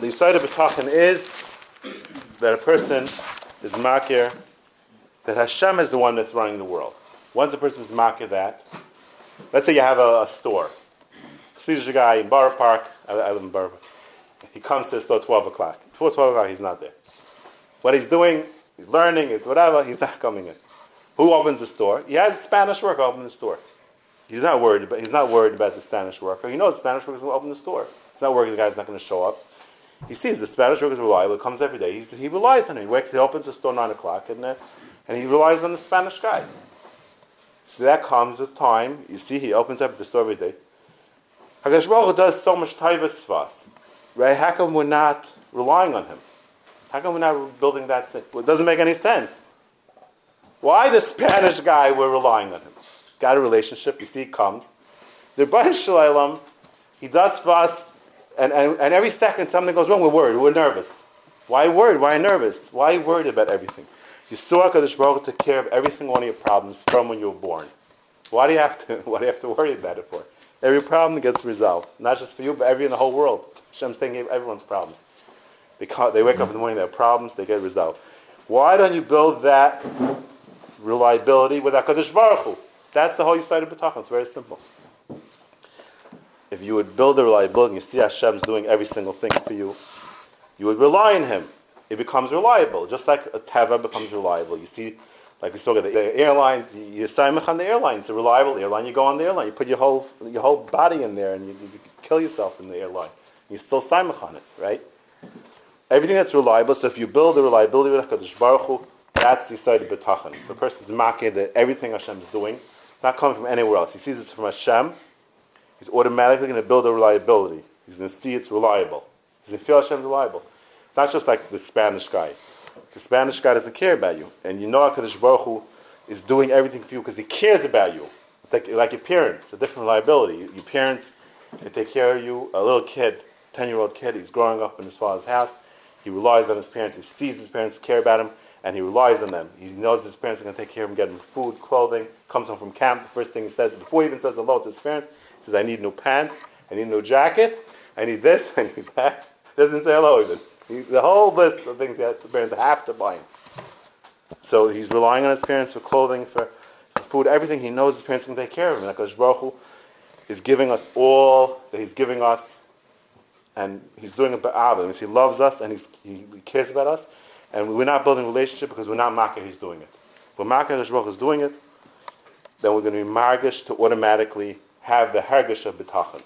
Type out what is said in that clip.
the side of B'tachan is that a person is makir, that Hashem is the one that's running the world. Once a person is makir that, let's say you have a, a store. Sees a guy in Borough Park, I, I live in Borough Park. He comes to the store 12 o'clock. Before 12 o'clock, he's not there. What he's doing, he's learning, it's whatever, he's not coming in. Who opens the store? He has a Spanish worker open the store. He's not worried about, he's not worried about the Spanish worker. He knows the Spanish worker will open the store. He's not worried the guy's not going to show up. He sees the Spanish worker is reliable. Comes every day. He, he relies on him. He wakes. He opens the store nine o'clock, and uh, and he relies on the Spanish guy. So that comes with time. You see, he opens up the store every day. Hakadosh does so much taivas for us, right? How come we're not relying on him? How come we're not building that thing? Well, it doesn't make any sense. Why the Spanish guy we're relying on him? Got a relationship. You see, he comes. The Baruch Shalom, he does for us and, and, and every second something goes wrong, we're worried, we're nervous. Why worried? Why nervous? Why worried about everything? You saw HaKadosh Baruch took care of every single one of your problems from when you were born. Why do you have to, what do you have to worry about it for? Every problem gets resolved. Not just for you, but every in the whole world. Hashem's taking everyone's problems. They, they wake up in the morning, they have problems, they get resolved. Why don't you build that reliability with HaKadosh Baruch Hu? That's the whole Yisrael B'tachon. It's very simple if you would build a reliability and you see Hashem's doing every single thing for you, you would rely on Him. It becomes reliable, just like a teva becomes reliable. You see, like we saw at the airlines, you sign on the airline. It's a reliable airline. You go on the airline. You put your whole your whole body in there, and you, you kill yourself in the airline. You still sign on it, right? Everything that's reliable. So if you build a reliability with Hakadosh Baruch Hu, that's the side of betachan. The person's makir that everything Hashem is doing, it's not coming from anywhere else. He sees it's from Hashem he's automatically going to build a reliability. He's going to see it's reliable. He's going to feel Hashem's reliable. It's not just like the Spanish guy. The Spanish guy doesn't care about you. And you know HaKadosh Baruch Hu is doing everything for you because he cares about you. It's like, like your parents, it's a different reliability. Your parents, they take care of you. A little kid, 10-year-old kid, he's growing up in his father's house. He relies on his parents. He sees his parents care about him, and he relies on them. He knows his parents are going to take care of him, get him food, clothing. Comes home from camp, the first thing he says, before he even says hello to his parents, says, I need new pants, I need new jacket, I need this, I need that. Doesn't say hello even. He, the whole list of things that his parents have to buy him. So he's relying on his parents for clothing, for, food, everything. He knows his parents can take care of him. Because Baruch Hu is giving us all that he's giving us, and he's doing it for Abba. He loves us and he, he cares about us, and we're not building a relationship because we're not makir, he's doing it. When Makkah Baruch is doing it, then we're going to be margish to automatically have the hergish of betachan.